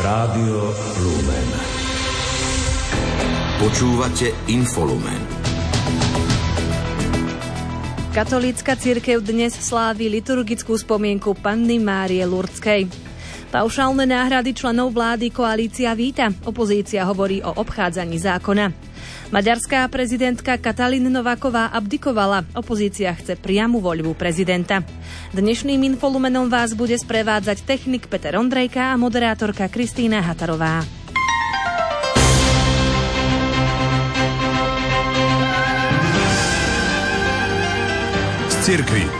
Rádio Lumen. Počúvate Infolumen. Katolícka církev dnes slávi liturgickú spomienku Panny Márie Lurdskej. Paušálne náhrady členov vlády koalícia víta. Opozícia hovorí o obchádzaní zákona. Maďarská prezidentka Katalin Nováková abdikovala. Opozícia chce priamu voľbu prezidenta. Dnešným infolumenom vás bude sprevádzať technik Peter Ondrejka a moderátorka Kristýna Hatarová. Z.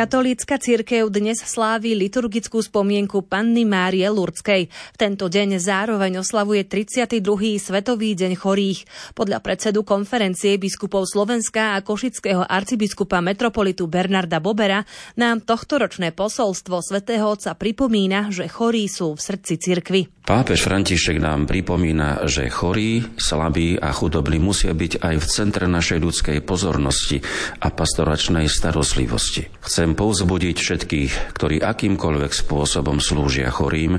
Katolícka církev dnes slávi liturgickú spomienku Panny Márie Lurdskej. V tento deň zároveň oslavuje 32. Svetový deň chorých. Podľa predsedu konferencie biskupov Slovenska a košického arcibiskupa metropolitu Bernarda Bobera nám tohtoročné posolstvo svätého Otca pripomína, že chorí sú v srdci cirkvy. Pápež František nám pripomína, že chorí, slabí a chudobní musia byť aj v centre našej ľudskej pozornosti a pastoračnej starostlivosti. Chcem povzbudiť všetkých, ktorí akýmkoľvek spôsobom slúžia chorým,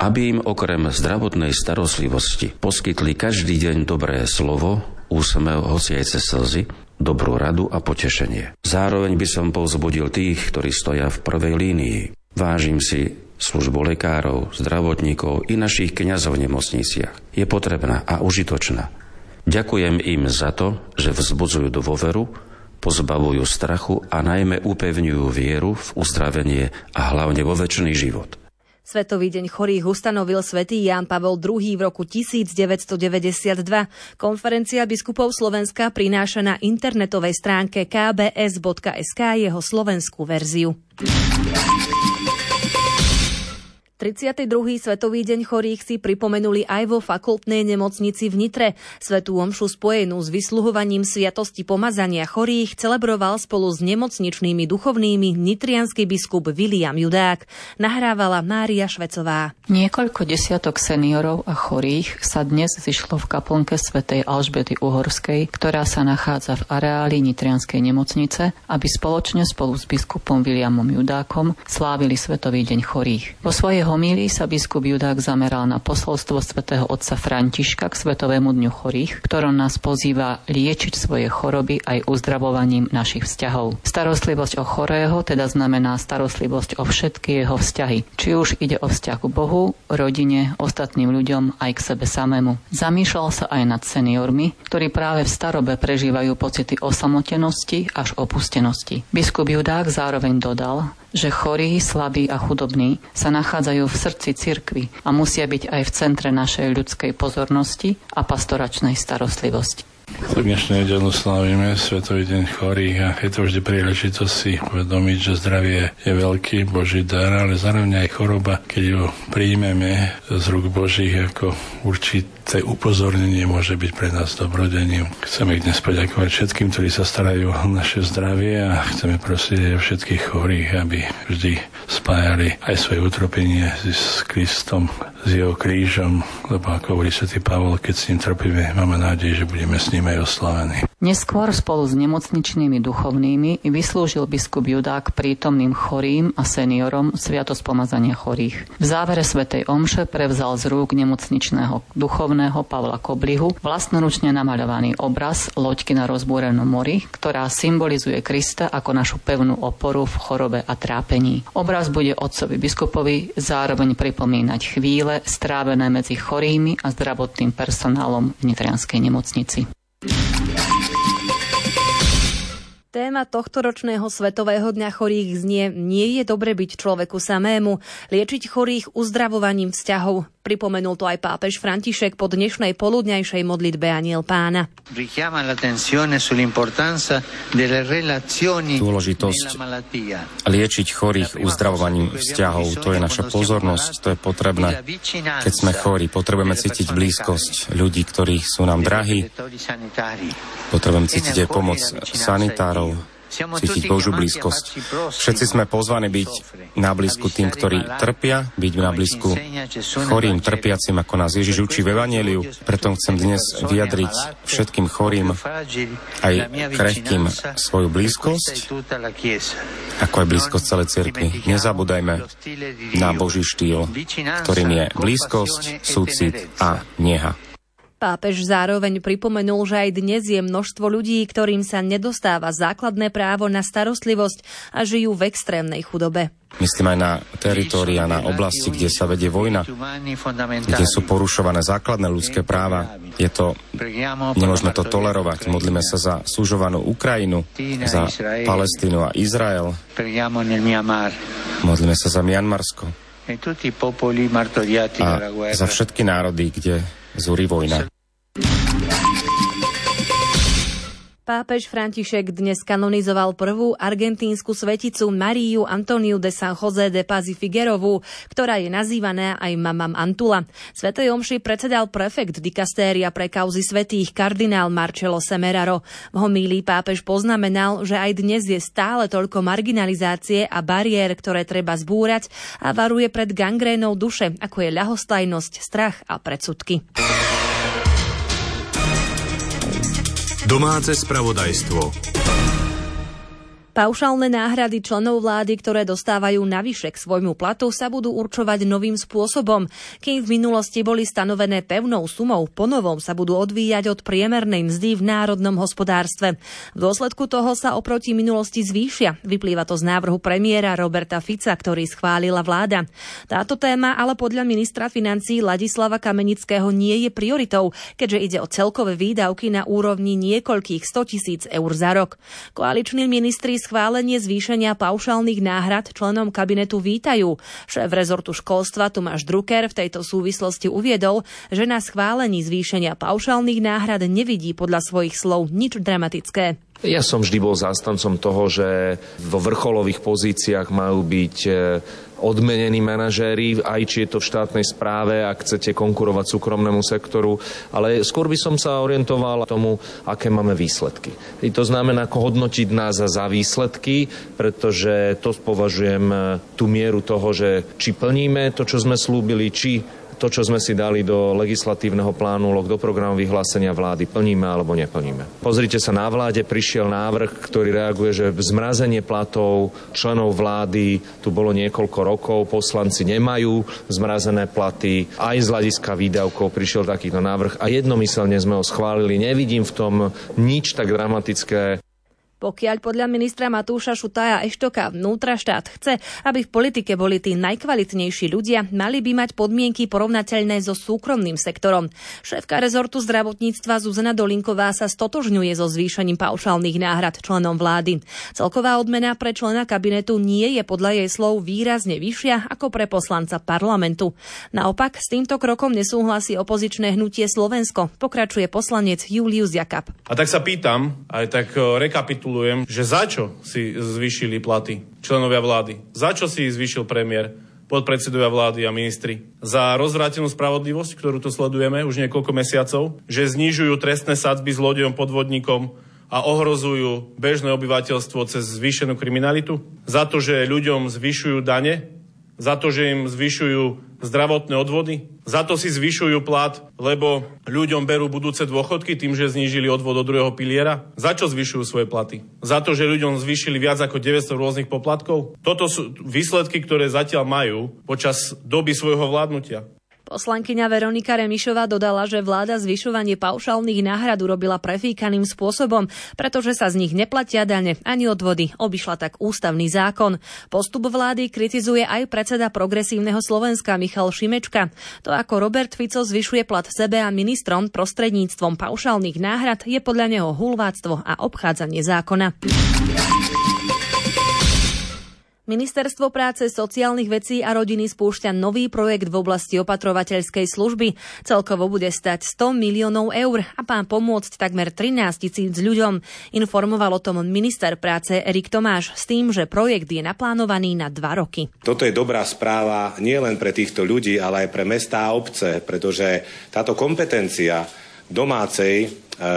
aby im okrem zdravotnej starostlivosti poskytli každý deň dobré slovo, úsmev, hoci aj cez slzy, dobrú radu a potešenie. Zároveň by som povzbudil tých, ktorí stoja v prvej línii. Vážim si službu lekárov, zdravotníkov i našich kňazov v nemocniciach. Je potrebná a užitočná. Ďakujem im za to, že vzbudzujú dôveru, pozbavujú strachu a najmä upevňujú vieru v uzdravenie a hlavne vo väčší život. Svetový deň chorých ustanovil svätý Ján Pavol II v roku 1992. Konferencia biskupov Slovenska prináša na internetovej stránke kbs.sk jeho slovenskú verziu. 32. Svetový deň chorých si pripomenuli aj vo fakultnej nemocnici v Nitre. Svetú omšu spojenú s vysluhovaním sviatosti pomazania chorých celebroval spolu s nemocničnými duchovnými nitrianský biskup William Judák. Nahrávala Mária Švecová. Niekoľko desiatok seniorov a chorých sa dnes zišlo v kaplnke svätej Alžbety Uhorskej, ktorá sa nachádza v areáli Nitrianskej nemocnice, aby spoločne spolu s biskupom Williamom Judákom slávili Svetový deň chorých. Vo svojej homílii sa biskup Judák zameral na posolstvo svätého otca Františka k Svetovému dňu chorých, ktorom nás pozýva liečiť svoje choroby aj uzdravovaním našich vzťahov. Starostlivosť o chorého teda znamená starostlivosť o všetky jeho vzťahy, či už ide o vzťah k Bohu, rodine, ostatným ľuďom aj k sebe samému. Zamýšľal sa aj nad seniormi, ktorí práve v starobe prežívajú pocity osamotenosti až opustenosti. Biskup Judák zároveň dodal, že chorí, slabí a chudobní sa nachádzajú v srdci cirkvy a musia byť aj v centre našej ľudskej pozornosti a pastoračnej starostlivosti. Tak dnešné nedelu slávime Svetový deň chorých a je to vždy príležitosť si uvedomiť, že zdravie je veľký Boží dar, ale zároveň aj choroba, keď ju príjmeme z rúk Božích ako určité upozornenie môže byť pre nás dobrodením. Chceme dnes poďakovať všetkým, ktorí sa starajú o naše zdravie a chceme prosiť aj všetkých chorých, aby vždy spájali aj svoje utropenie s Kristom, s jeho krížom, lebo ako hovorí svätý Pavol, keď s ním trpíme, máme nádej, že budeme s ním aj oslavení. Neskôr spolu s nemocničnými duchovnými vyslúžil biskup Judák prítomným chorým a seniorom sviatosť pomazania chorých. V závere svätej Omše prevzal z rúk nemocničného duchovného Pavla Koblihu vlastnoručne namaľovaný obraz loďky na rozbúrenom mori, ktorá symbolizuje Krista ako našu pevnú oporu v chorobe a trápení. Obraz bude otcovi biskupovi zároveň pripomínať chvíle strávené medzi chorými a zdravotným personálom v Nitrianskej nemocnici. Téma tohto ročného Svetového dňa chorých znie Nie je dobre byť človeku samému, liečiť chorých uzdravovaním vzťahov. Pripomenul to aj pápež František po dnešnej poludňajšej modlitbe Aniel pána. Dôležitosť liečiť chorých uzdravovaním vzťahov, to je naša pozornosť, to je potrebné. Keď sme chorí, potrebujeme cítiť blízkosť ľudí, ktorí sú nám drahí, potrebujeme cítiť aj pomoc sanitárov, cítiť Božú blízkosť. Všetci sme pozvaní byť na blízku tým, ktorí trpia, byť na blízku chorým, trpiacim, ako nás Ježiš učí v Evangeliu. Preto chcem dnes vyjadriť všetkým chorým, aj krehkým svoju blízkosť, ako aj blízkosť celej cirkvi. Nezabúdajme na Boží štýl, ktorým je blízkosť, súcit a neha. Pápež zároveň pripomenul, že aj dnes je množstvo ľudí, ktorým sa nedostáva základné právo na starostlivosť a žijú v extrémnej chudobe. Myslím aj na teritória, na oblasti, kde sa vedie vojna, kde sú porušované základné ľudské práva. Je to, nemôžeme to tolerovať. Modlíme sa za súžovanú Ukrajinu, za Palestínu a Izrael. Modlíme sa za Mianmarsko. A za všetky národy, kde zúri vojna. Pápež František dnes kanonizoval prvú argentínsku sveticu Mariu Antoniu de San José de Paz Figuerovú, ktorá je nazývaná aj Mamam Antula. Svetej omši predsedal prefekt dikastéria pre kauzy svetých kardinál Marcelo Semeraro. V homílii pápež poznamenal, že aj dnes je stále toľko marginalizácie a bariér, ktoré treba zbúrať a varuje pred gangrénou duše, ako je ľahostajnosť, strach a predsudky. Domáce spravodajstvo. Paušálne náhrady členov vlády, ktoré dostávajú navyše k svojmu platu, sa budú určovať novým spôsobom. Kým v minulosti boli stanovené pevnou sumou, ponovom sa budú odvíjať od priemernej mzdy v národnom hospodárstve. V dôsledku toho sa oproti minulosti zvýšia. Vyplýva to z návrhu premiéra Roberta Fica, ktorý schválila vláda. Táto téma ale podľa ministra financí Ladislava Kamenického nie je prioritou, keďže ide o celkové výdavky na úrovni niekoľkých 100 tisíc eur za rok. Koaliční ministri schválenie zvýšenia paušálnych náhrad členom kabinetu vítajú. Šéf rezortu školstva Tomáš Drucker v tejto súvislosti uviedol, že na schválení zvýšenia paušálnych náhrad nevidí podľa svojich slov nič dramatické. Ja som vždy bol zástancom toho, že vo vrcholových pozíciách majú byť e, odmenení manažéri, aj či je to v štátnej správe, ak chcete konkurovať súkromnému sektoru, ale skôr by som sa orientoval tomu, aké máme výsledky. I to znamená, ako hodnotiť nás za výsledky, pretože to považujem e, tú mieru toho, že či plníme to, čo sme slúbili, či to, čo sme si dali do legislatívneho plánu, do programu vyhlásenia vlády, plníme alebo neplníme. Pozrite sa, na vláde prišiel návrh, ktorý reaguje, že zmrazenie platov členov vlády tu bolo niekoľko rokov, poslanci nemajú zmrazené platy, aj z hľadiska výdavkov prišiel takýto návrh a jednomyselne sme ho schválili. Nevidím v tom nič tak dramatické. Pokiaľ podľa ministra Matúša Šutaja Eštoka vnútraštát chce, aby v politike boli tí najkvalitnejší ľudia, mali by mať podmienky porovnateľné so súkromným sektorom. Šéfka rezortu zdravotníctva Zuzana Dolinková sa stotožňuje so zvýšením paušálnych náhrad členom vlády. Celková odmena pre člena kabinetu nie je podľa jej slov výrazne vyššia ako pre poslanca parlamentu. Naopak, s týmto krokom nesúhlasí opozičné hnutie Slovensko, pokračuje poslanec Julius Jakab. A tak sa pýtam, aj tak rekapitulujem gratulujem, že za čo si zvýšili platy členovia vlády? Za čo si zvýšil premiér? podpredsedovia vlády a ministri. Za rozvrátenú spravodlivosť, ktorú tu sledujeme už niekoľko mesiacov, že znižujú trestné sadzby s lodejom podvodníkom a ohrozujú bežné obyvateľstvo cez zvýšenú kriminalitu. Za to, že ľuďom zvyšujú dane za to, že im zvyšujú zdravotné odvody? Za to si zvyšujú plat, lebo ľuďom berú budúce dôchodky tým, že znížili odvod do druhého piliera? Za čo zvyšujú svoje platy? Za to, že ľuďom zvýšili viac ako 900 rôznych poplatkov? Toto sú výsledky, ktoré zatiaľ majú počas doby svojho vládnutia. Poslankyňa Veronika Remišová dodala, že vláda zvyšovanie paušálnych náhrad urobila prefíkaným spôsobom, pretože sa z nich neplatia dane ani odvody. Obyšla tak ústavný zákon. Postup vlády kritizuje aj predseda progresívneho Slovenska Michal Šimečka. To ako Robert Fico zvyšuje plat sebe a ministrom prostredníctvom paušálnych náhrad je podľa neho hulváctvo a obchádzanie zákona. Ministerstvo práce, sociálnych vecí a rodiny spúšťa nový projekt v oblasti opatrovateľskej služby. Celkovo bude stať 100 miliónov eur a pán pomôcť takmer 13 tisíc ľuďom. Informoval o tom minister práce Erik Tomáš s tým, že projekt je naplánovaný na dva roky. Toto je dobrá správa nielen pre týchto ľudí, ale aj pre mestá a obce, pretože táto kompetencia domácej e,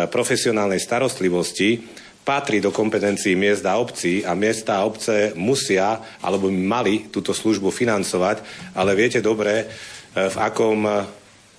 profesionálnej starostlivosti patrí do kompetencií miest a obcí a miesta a obce musia alebo mali túto službu financovať, ale viete dobre, v akom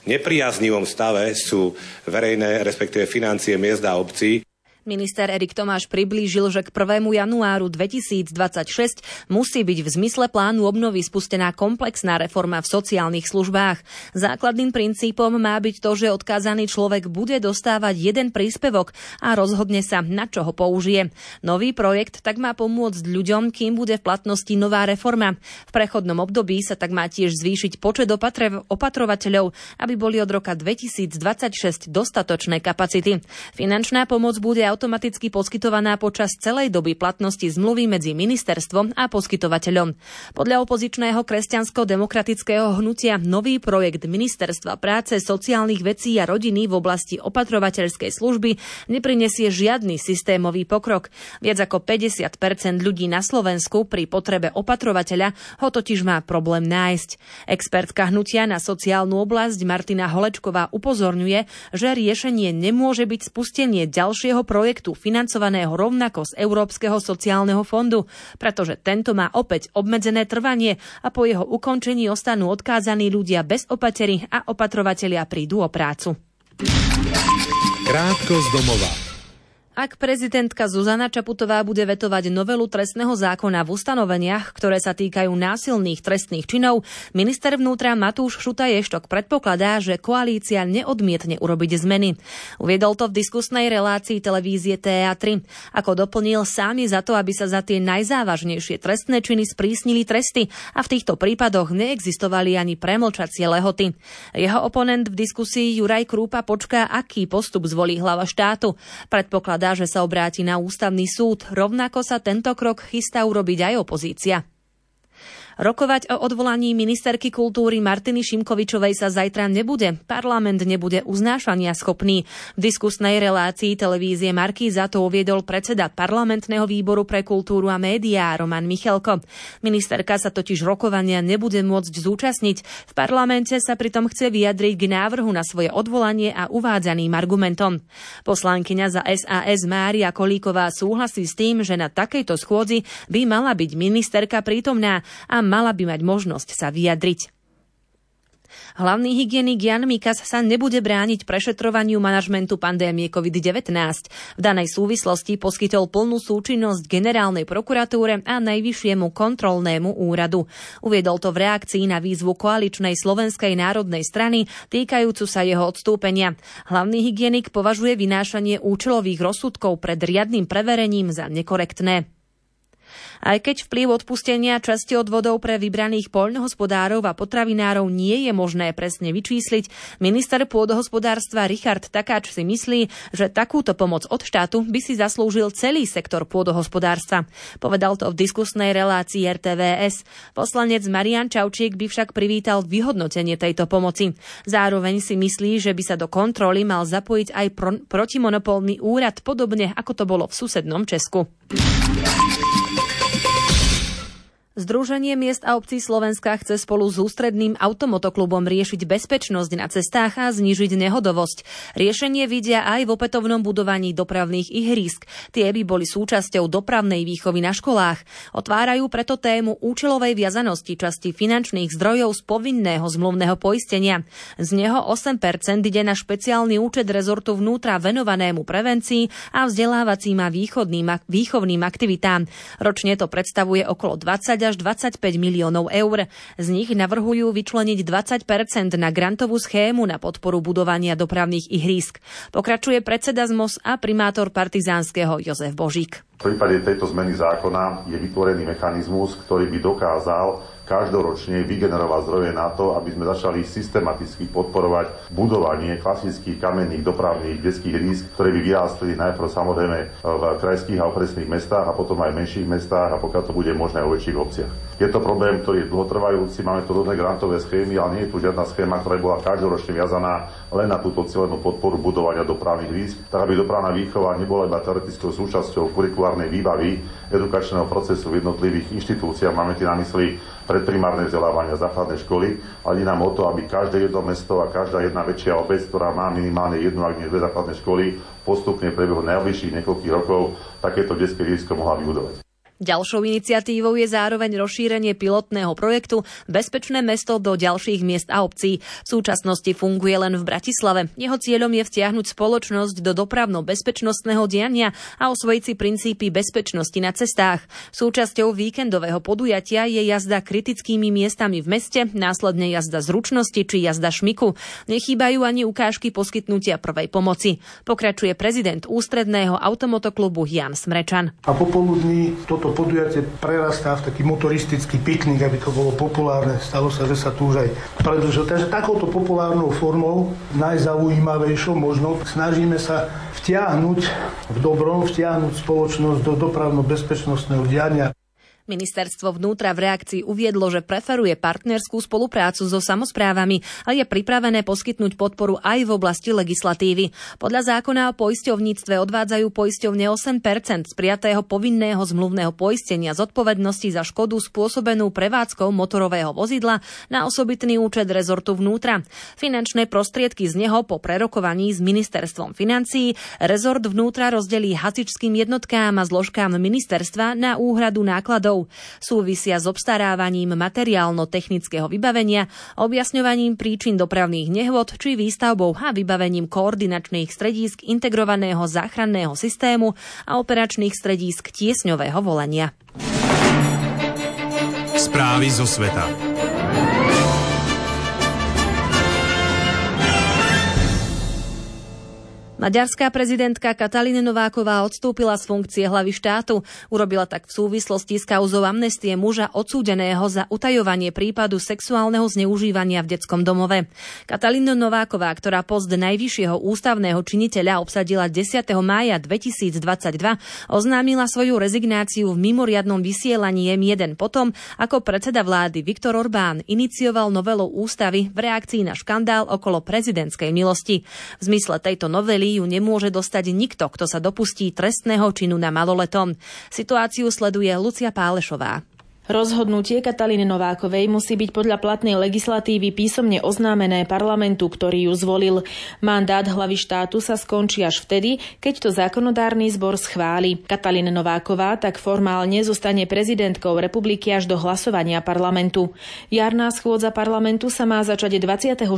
nepriaznivom stave sú verejné, respektíve financie miest a obcí. Minister Erik Tomáš priblížil, že k 1. januáru 2026 musí byť v zmysle plánu obnovy spustená komplexná reforma v sociálnych službách. Základným princípom má byť to, že odkázaný človek bude dostávať jeden príspevok a rozhodne sa, na čo ho použije. Nový projekt tak má pomôcť ľuďom, kým bude v platnosti nová reforma. V prechodnom období sa tak má tiež zvýšiť počet opatre- opatrovateľov, aby boli od roka 2026 dostatočné kapacity. Finančná pomoc bude automaticky poskytovaná počas celej doby platnosti zmluvy medzi ministerstvom a poskytovateľom. Podľa opozičného kresťansko-demokratického hnutia nový projekt Ministerstva práce, sociálnych vecí a rodiny v oblasti opatrovateľskej služby neprinesie žiadny systémový pokrok. Viac ako 50% ľudí na Slovensku pri potrebe opatrovateľa ho totiž má problém nájsť. Expertka hnutia na sociálnu oblasť Martina Holečková upozorňuje, že riešenie nemôže byť spustenie ďalšieho projektu projektu financovaného rovnako z Európskeho sociálneho fondu, pretože tento má opäť obmedzené trvanie a po jeho ukončení ostanú odkázaní ľudia bez opatery a opatrovatelia prídu o prácu. Krátko z domova. Ak prezidentka Zuzana Čaputová bude vetovať novelu trestného zákona v ustanoveniach, ktoré sa týkajú násilných trestných činov, minister vnútra Matúš Šutaještok predpokladá, že koalícia neodmietne urobiť zmeny. Uviedol to v diskusnej relácii televízie TA3. Ako doplnil sám za to, aby sa za tie najzávažnejšie trestné činy sprísnili tresty a v týchto prípadoch neexistovali ani premlčacie lehoty. Jeho oponent v diskusii Juraj Krúpa počká, aký postup zvolí hlava štátu. Predpokladá že sa obráti na ústavný súd. Rovnako sa tento krok chystá urobiť aj opozícia. Rokovať o odvolaní ministerky kultúry Martiny Šimkovičovej sa zajtra nebude. Parlament nebude uznášania schopný. V diskusnej relácii televízie Marky za to uviedol predseda parlamentného výboru pre kultúru a médiá Roman Michelko. Ministerka sa totiž rokovania nebude môcť zúčastniť. V parlamente sa pritom chce vyjadriť k návrhu na svoje odvolanie a uvádzaným argumentom. Poslankyňa za SAS Mária Kolíková súhlasí s tým, že na takejto schôdzi by mala byť ministerka prítomná a mala by mať možnosť sa vyjadriť. Hlavný hygienik Jan Mikas sa nebude brániť prešetrovaniu manažmentu pandémie COVID-19. V danej súvislosti poskytol plnú súčinnosť generálnej prokuratúre a najvyššiemu kontrolnému úradu. Uviedol to v reakcii na výzvu koaličnej Slovenskej národnej strany týkajúcu sa jeho odstúpenia. Hlavný hygienik považuje vynášanie účelových rozsudkov pred riadnym preverením za nekorektné. Aj keď vplyv odpustenia časti odvodov pre vybraných poľnohospodárov a potravinárov nie je možné presne vyčísliť, minister pôdohospodárstva Richard Takáč si myslí, že takúto pomoc od štátu by si zaslúžil celý sektor pôdohospodárstva. Povedal to v diskusnej relácii RTVS. Poslanec Marian Čaučiek by však privítal vyhodnotenie tejto pomoci. Zároveň si myslí, že by sa do kontroly mal zapojiť aj pro- protimonopolný úrad, podobne ako to bolo v susednom Česku. Združenie miest a obcí Slovenska chce spolu s ústredným automotoklubom riešiť bezpečnosť na cestách a znížiť nehodovosť. Riešenie vidia aj v opätovnom budovaní dopravných ihrísk. Tie by boli súčasťou dopravnej výchovy na školách. Otvárajú preto tému účelovej viazanosti časti finančných zdrojov z povinného zmluvného poistenia. Z neho 8% ide na špeciálny účet rezortu vnútra venovanému prevencii a vzdelávacím a východným, výchovným aktivitám. Ročne to predstavuje okolo 20 až 25 miliónov eur. Z nich navrhujú vyčleniť 20% na grantovú schému na podporu budovania dopravných ihrísk. Pokračuje predseda ZMOS a primátor partizánskeho Jozef Božík. V prípade tejto zmeny zákona je vytvorený mechanizmus, ktorý by dokázal každoročne vygenerovať zdroje na to, aby sme začali systematicky podporovať budovanie klasických kamenných dopravných detských rísk, ktoré by vyrástli najprv samozrejme v krajských a okresných mestách a potom aj v menších mestách a pokiaľ to bude možné o väčších obciach. Je to problém, ktorý je dlhotrvajúci, máme tu rôzne grantové schémy, ale nie je tu žiadna schéma, ktorá bola každoročne viazaná len na túto cieľenú podporu budovania dopravných rísk, tak aby dopravná výchova nebola iba teoretickou súčasťou kurikulárnej výbavy edukačného procesu v jednotlivých inštitúciách. Máme tým na mysli predprimárne vzdelávania, základné školy, ale ide nám o to, aby každé jedno mesto a každá jedna väčšia obec, ktorá má minimálne jednu, ak nie dve základné školy, postupne priebehu najbližších niekoľkých rokov takéto detské disko mohla vybudovať. Ďalšou iniciatívou je zároveň rozšírenie pilotného projektu Bezpečné mesto do ďalších miest a obcí. V súčasnosti funguje len v Bratislave. Jeho cieľom je vtiahnuť spoločnosť do dopravno-bezpečnostného diania a osvojiť si princípy bezpečnosti na cestách. Súčasťou víkendového podujatia je jazda kritickými miestami v meste, následne jazda zručnosti či jazda šmiku. Nechýbajú ani ukážky poskytnutia prvej pomoci. Pokračuje prezident ústredného automotoklubu Jan Smrečan. A popoludní toto to podujatie prerastá v taký motoristický piknik, aby to bolo populárne. Stalo sa, že sa tu už aj predlžil. Takže takouto populárnou formou, najzaujímavejšou možno, snažíme sa vtiahnuť v dobrom, vtiahnuť spoločnosť do dopravno-bezpečnostného diania. Ministerstvo vnútra v reakcii uviedlo, že preferuje partnerskú spoluprácu so samozprávami a je pripravené poskytnúť podporu aj v oblasti legislatívy. Podľa zákona o poisťovníctve odvádzajú poisťovne 8% z prijatého povinného zmluvného poistenia zodpovednosti za škodu spôsobenú prevádzkou motorového vozidla na osobitný účet rezortu vnútra. Finančné prostriedky z neho po prerokovaní s ministerstvom financií rezort vnútra rozdelí hasičským jednotkám a zložkám ministerstva na úhradu nákladov rokov. Súvisia s obstarávaním materiálno-technického vybavenia, objasňovaním príčin dopravných nehôd či výstavbou a vybavením koordinačných stredísk integrovaného záchranného systému a operačných stredísk tiesňového volenia. Správy zo sveta. Maďarská prezidentka Katalína Nováková odstúpila z funkcie hlavy štátu. Urobila tak v súvislosti s kauzou amnestie muža odsúdeného za utajovanie prípadu sexuálneho zneužívania v detskom domove. Katalína Nováková, ktorá post najvyššieho ústavného činiteľa obsadila 10. mája 2022, oznámila svoju rezignáciu v mimoriadnom vysielaní M1 potom, ako predseda vlády Viktor Orbán inicioval novelu ústavy v reakcii na škandál okolo prezidentskej milosti. V zmysle tejto novely ju nemôže dostať nikto, kto sa dopustí trestného činu na maloletom. Situáciu sleduje Lucia Pálešová. Rozhodnutie Katalíny Novákovej musí byť podľa platnej legislatívy písomne oznámené parlamentu, ktorý ju zvolil. Mandát hlavy štátu sa skončí až vtedy, keď to zákonodárny zbor schváli. Katalína Nováková tak formálne zostane prezidentkou republiky až do hlasovania parlamentu. Jarná schôdza parlamentu sa má začať 26.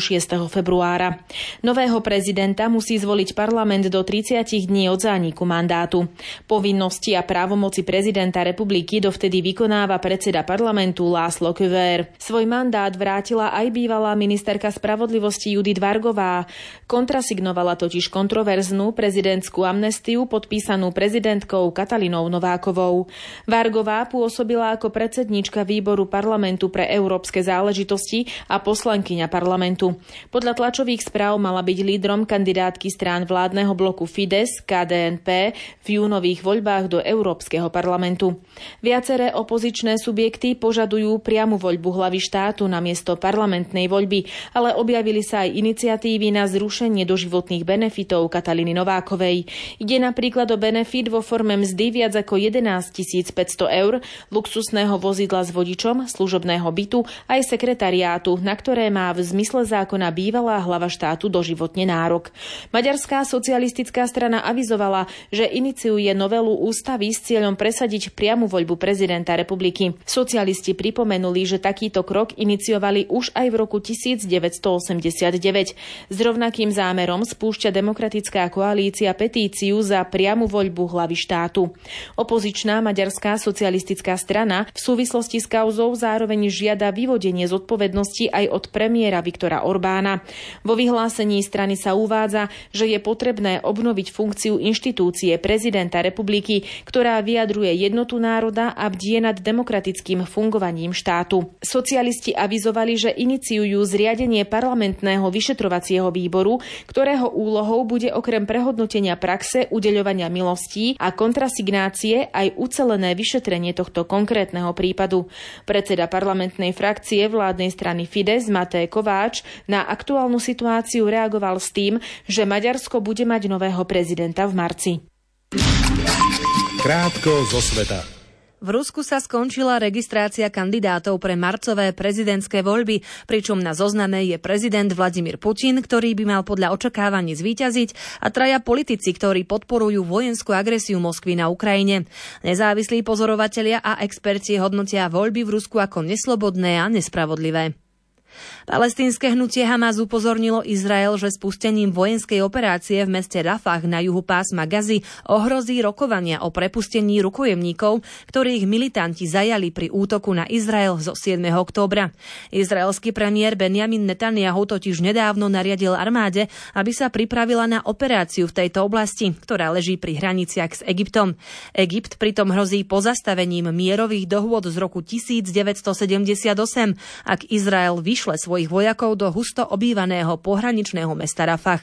februára. Nového prezidenta musí zvoliť parlament do 30 dní od zániku mandátu. Povinnosti a právomoci prezidenta republiky dovtedy vykonáva pred predseda parlamentu Láslo Köver. Svoj mandát vrátila aj bývalá ministerka spravodlivosti Judith Vargová. Kontrasignovala totiž kontroverznú prezidentskú amnestiu podpísanú prezidentkou Katalinou Novákovou. Vargová pôsobila ako predsednička výboru parlamentu pre európske záležitosti a poslankyňa parlamentu. Podľa tlačových správ mala byť lídrom kandidátky strán vládneho bloku Fides KDNP v júnových voľbách do Európskeho parlamentu. Viaceré opozičné sú subjekty požadujú priamu voľbu hlavy štátu na miesto parlamentnej voľby, ale objavili sa aj iniciatívy na zrušenie doživotných benefitov Kataliny Novákovej. Ide napríklad o benefit vo forme mzdy viac ako 11 500 eur, luxusného vozidla s vodičom, služobného bytu aj sekretariátu, na ktoré má v zmysle zákona bývalá hlava štátu doživotne nárok. Maďarská socialistická strana avizovala, že iniciuje novelu ústavy s cieľom presadiť priamu voľbu prezidenta republiky. Socialisti pripomenuli, že takýto krok iniciovali už aj v roku 1989. S rovnakým zámerom spúšťa demokratická koalícia petíciu za priamu voľbu hlavy štátu. Opozičná maďarská socialistická strana v súvislosti s kauzou zároveň žiada vyvodenie zodpovednosti aj od premiéra Viktora Orbána. Vo vyhlásení strany sa uvádza, že je potrebné obnoviť funkciu inštitúcie prezidenta republiky, ktorá vyjadruje jednotu národa a bdie nad demokratickým demokratickým fungovaním štátu. Socialisti avizovali, že iniciujú zriadenie parlamentného vyšetrovacieho výboru, ktorého úlohou bude okrem prehodnotenia praxe udeľovania milostí a kontrasignácie aj ucelené vyšetrenie tohto konkrétneho prípadu. Predseda parlamentnej frakcie vládnej strany Fides Matej Kováč na aktuálnu situáciu reagoval s tým, že Maďarsko bude mať nového prezidenta v marci. Krátko zo sveta. V Rusku sa skončila registrácia kandidátov pre marcové prezidentské voľby, pričom na zozname je prezident Vladimír Putin, ktorý by mal podľa očakávaní zvíťaziť a traja politici, ktorí podporujú vojenskú agresiu Moskvy na Ukrajine. Nezávislí pozorovatelia a experti hodnotia voľby v Rusku ako neslobodné a nespravodlivé. Palestínske hnutie Hamas upozornilo Izrael, že spustením vojenskej operácie v meste Rafah na juhu pásma Gazy ohrozí rokovania o prepustení rukojemníkov, ktorých militanti zajali pri útoku na Izrael zo 7. októbra. Izraelský premiér Benjamin Netanyahu totiž nedávno nariadil armáde, aby sa pripravila na operáciu v tejto oblasti, ktorá leží pri hraniciach s Egyptom. Egypt pritom hrozí pozastavením mierových dohôd z roku 1978, ak Izrael vyšle vyšle svojich vojakov do husto obývaného pohraničného mesta Rafah.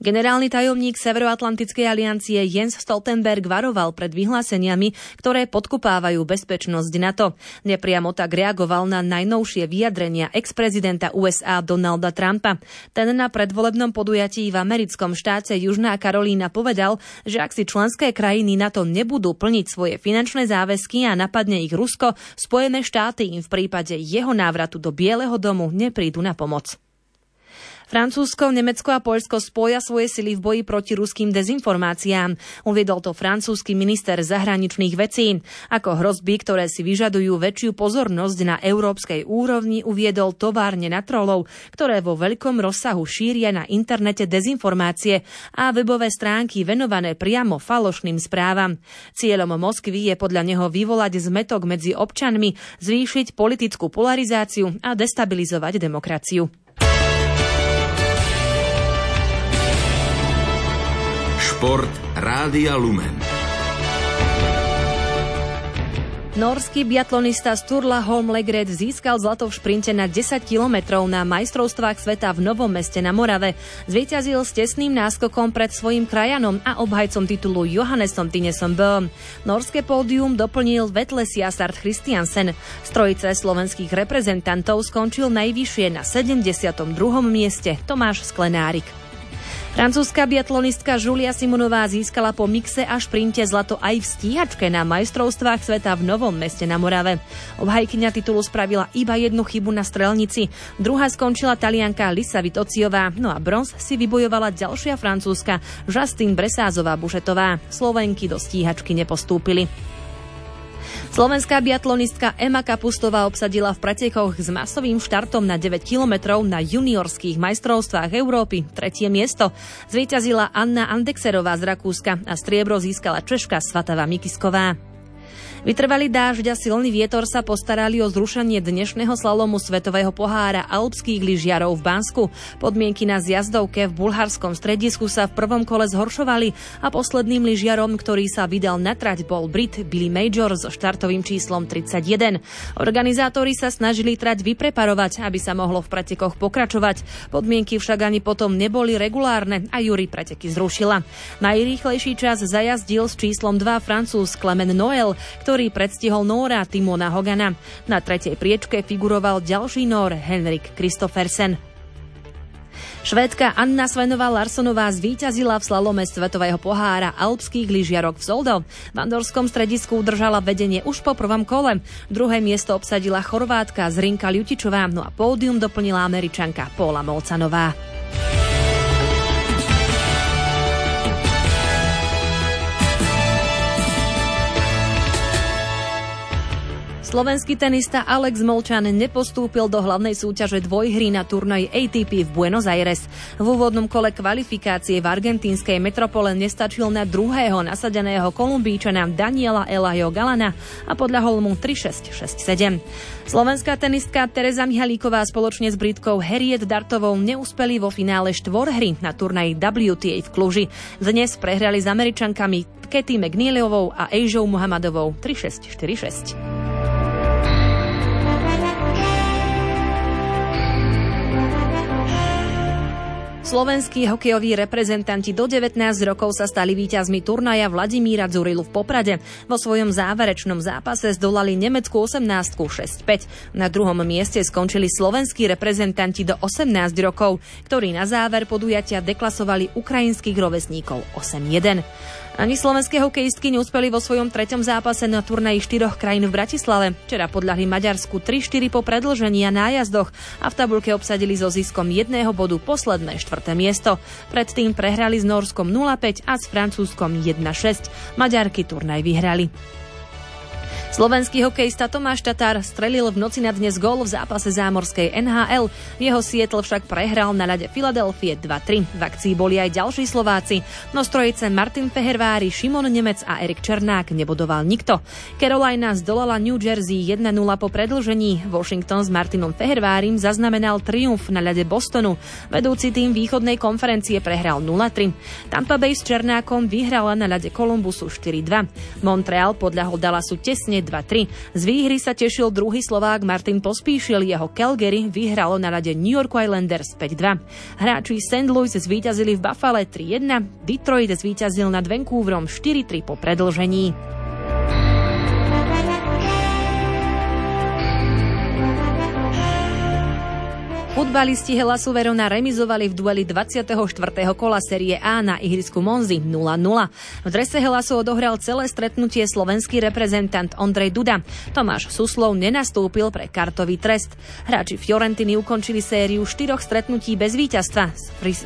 Generálny tajomník Severoatlantickej aliancie Jens Stoltenberg varoval pred vyhláseniami, ktoré podkupávajú bezpečnosť NATO. Nepriamo tak reagoval na najnovšie vyjadrenia ex-prezidenta USA Donalda Trumpa. Ten na predvolebnom podujatí v americkom štáte Južná Karolína povedal, že ak si členské krajiny NATO nebudú plniť svoje finančné záväzky a napadne ich Rusko, Spojené štáty im v prípade jeho návratu do Bieleho domu neprídu na pomoc. Francúzsko, Nemecko a Poľsko spoja svoje sily v boji proti ruským dezinformáciám. Uviedol to francúzsky minister zahraničných vecí. Ako hrozby, ktoré si vyžadujú väčšiu pozornosť na európskej úrovni, uviedol továrne na trolov, ktoré vo veľkom rozsahu šíria na internete dezinformácie a webové stránky venované priamo falošným správam. Cieľom Moskvy je podľa neho vyvolať zmetok medzi občanmi, zvýšiť politickú polarizáciu a destabilizovať demokraciu. Šport Rádia Lumen. Norský biatlonista Sturla Holmlegred získal zlato v šprinte na 10 kilometrov na majstrovstvách sveta v Novom meste na Morave. Zvíťazil s tesným náskokom pred svojim krajanom a obhajcom titulu Johannesom Tinesom Böhm. Norské pódium doplnil Vetles Jasard Christiansen. Z trojice slovenských reprezentantov skončil najvyššie na 72. mieste Tomáš Sklenárik. Francúzska biatlonistka Julia Simonová získala po mixe a šprinte zlato aj v stíhačke na majstrovstvách sveta v Novom meste na Morave. Obhajkyňa titulu spravila iba jednu chybu na strelnici. Druhá skončila talianka Lisa Vitociová, no a bronz si vybojovala ďalšia francúzska Justin Bresázová Bušetová. Slovenky do stíhačky nepostúpili. Slovenská biatlonistka Ema Kapustová obsadila v pretekoch s masovým štartom na 9 kilometrov na juniorských majstrovstvách Európy tretie miesto. Zvíťazila Anna Andexerová z Rakúska a striebro získala Češka Svatava Mikisková. Vytrvalý dážď a silný vietor sa postarali o zrušenie dnešného slalomu Svetového pohára alpských lyžiarov v Bansku. Podmienky na zjazdovke v bulharskom stredisku sa v prvom kole zhoršovali a posledným lyžiarom, ktorý sa vydal na trať, bol Brit Billy Major so štartovým číslom 31. Organizátori sa snažili trať vypreparovať, aby sa mohlo v pretekoch pokračovať. Podmienky však ani potom neboli regulárne a Juri preteky zrušila. Najrýchlejší čas zajazdil s číslom 2 francúz Clement Noel, ktorý predstihol Nóra Timona Hogana. Na tretej priečke figuroval ďalší Nór Henrik Kristoffersen. Švédka Anna Svenová Larsonová zvíťazila v slalome Svetového pohára alpských lyžiarok v Zoldo. V Andorskom stredisku udržala vedenie už po prvom kole. Druhé miesto obsadila Chorvátka Zrinka Ľutičová, no a pódium doplnila Američanka Paula Molcanová. Slovenský tenista Alex Molčan nepostúpil do hlavnej súťaže dvojhry na turnaji ATP v Buenos Aires. V úvodnom kole kvalifikácie v argentínskej metropole nestačil na druhého nasadeného kolumbíčana Daniela Elajo Galana a podľahol mu 3-6-6-7. Slovenská tenistka Teresa Mihalíková spoločne s Britkou Harriet Dartovou neúspeli vo finále štvorhry na turnaji WTA v Kluži. Dnes prehrali s Američankami Katy McNeiliovou a Ejžou Muhammadovou 3-6-4-6. Slovenskí hokejoví reprezentanti do 19 rokov sa stali víťazmi turnaja Vladimíra Dzurilu v Poprade. Vo svojom záverečnom zápase zdolali Nemeckú 18 6-5. Na druhom mieste skončili slovenskí reprezentanti do 18 rokov, ktorí na záver podujatia deklasovali ukrajinských rovesníkov 8-1. Ani slovenské hokejistky neúspeli vo svojom treťom zápase na turnaji štyroch krajín v Bratislave. Včera podľahli Maďarsku 3-4 po predlžení a nájazdoch a v tabulke obsadili so ziskom jedného bodu posledné štvrté miesto. Predtým prehrali s Norskom 0-5 a s Francúzskom 1-6. Maďarky turnaj vyhrali. Slovenský hokejista Tomáš Tatár strelil v noci na dnes gól v zápase zámorskej NHL. Jeho Sietl však prehral na ľade Filadelfie 2-3. V akcii boli aj ďalší Slováci. No strojice Martin Fehervári, Šimon Nemec a Erik Černák nebodoval nikto. Carolina zdolala New Jersey 1-0 po predlžení. Washington s Martinom Fehervárim zaznamenal triumf na ľade Bostonu. Vedúci tým východnej konferencie prehral 0-3. Tampa Bay s Černákom vyhrala na ľade Columbusu 4-2. Montreal podľahol Dallasu tesne 2-3. Z výhry sa tešil druhý Slovák Martin Pospíšil, jeho Calgary vyhralo na rade New York Islanders 5-2. Hráči St. Louis zvíťazili v Buffalo 3-1, Detroit zvíťazil nad Vancouverom 4-3 po predlžení. Futbalisti Helasu Verona remizovali v dueli 24. kola série A na ihrisku Monzy 0-0. V drese Helasu odohral celé stretnutie slovenský reprezentant Ondrej Duda. Tomáš Suslov nenastúpil pre kartový trest. Hráči Fiorentiny ukončili sériu štyroch stretnutí bez víťazstva.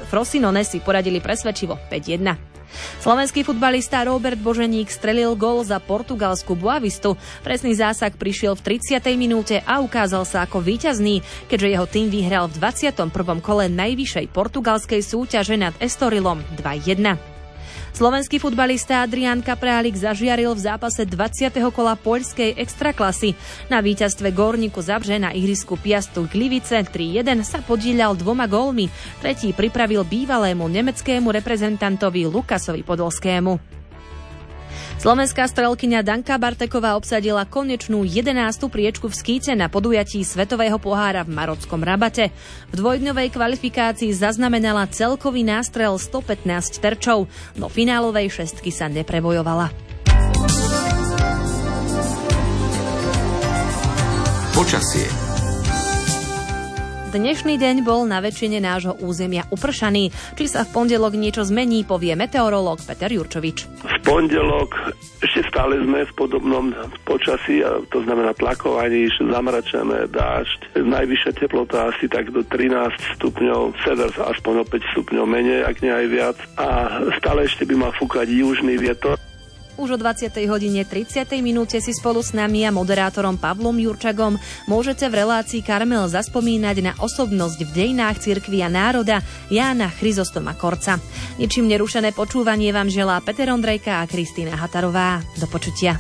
Frosinone si poradili presvedčivo 5-1. Slovenský futbalista Robert Boženík strelil gol za portugalskú Boavistu. Presný zásah prišiel v 30. minúte a ukázal sa ako víťazný, keďže jeho tým vyhral v 21. kole najvyššej portugalskej súťaže nad Estorilom 2-1. Slovenský futbalista Adrián Kaprálik zažiaril v zápase 20. kola poľskej extraklasy. Na víťazstve Gorníku Zabrže na ihrisku Piastu Glivice 3-1 sa podíľal dvoma gólmi. Tretí pripravil bývalému nemeckému reprezentantovi Lukasovi Podolskému. Slovenská strelkyňa Danka Barteková obsadila konečnú 11. priečku v skýte na podujatí Svetového pohára v Marockom Rabate. V dvojdňovej kvalifikácii zaznamenala celkový nástrel 115 terčov, no finálovej šestky sa neprebojovala. Počasie Dnešný deň bol na väčšine nášho územia upršaný. Či sa v pondelok niečo zmení, povie meteorológ Peter Jurčovič. V pondelok ešte stále sme v podobnom počasí, to znamená tlakovaní, zamračené, dážď. Najvyššia teplota asi tak do 13 stupňov, sever aspoň o 5 stupňov menej, ak nie aj viac. A stále ešte by mal fúkať južný vietor. Už o 20. hodine 30. minúte si spolu s nami a moderátorom Pavlom Jurčagom môžete v relácii Karmel zaspomínať na osobnosť v dejinách cirkvi a národa Jána Chryzostoma Korca. Ničím nerušené počúvanie vám želá Peter Ondrejka a Kristýna Hatarová. Do počutia.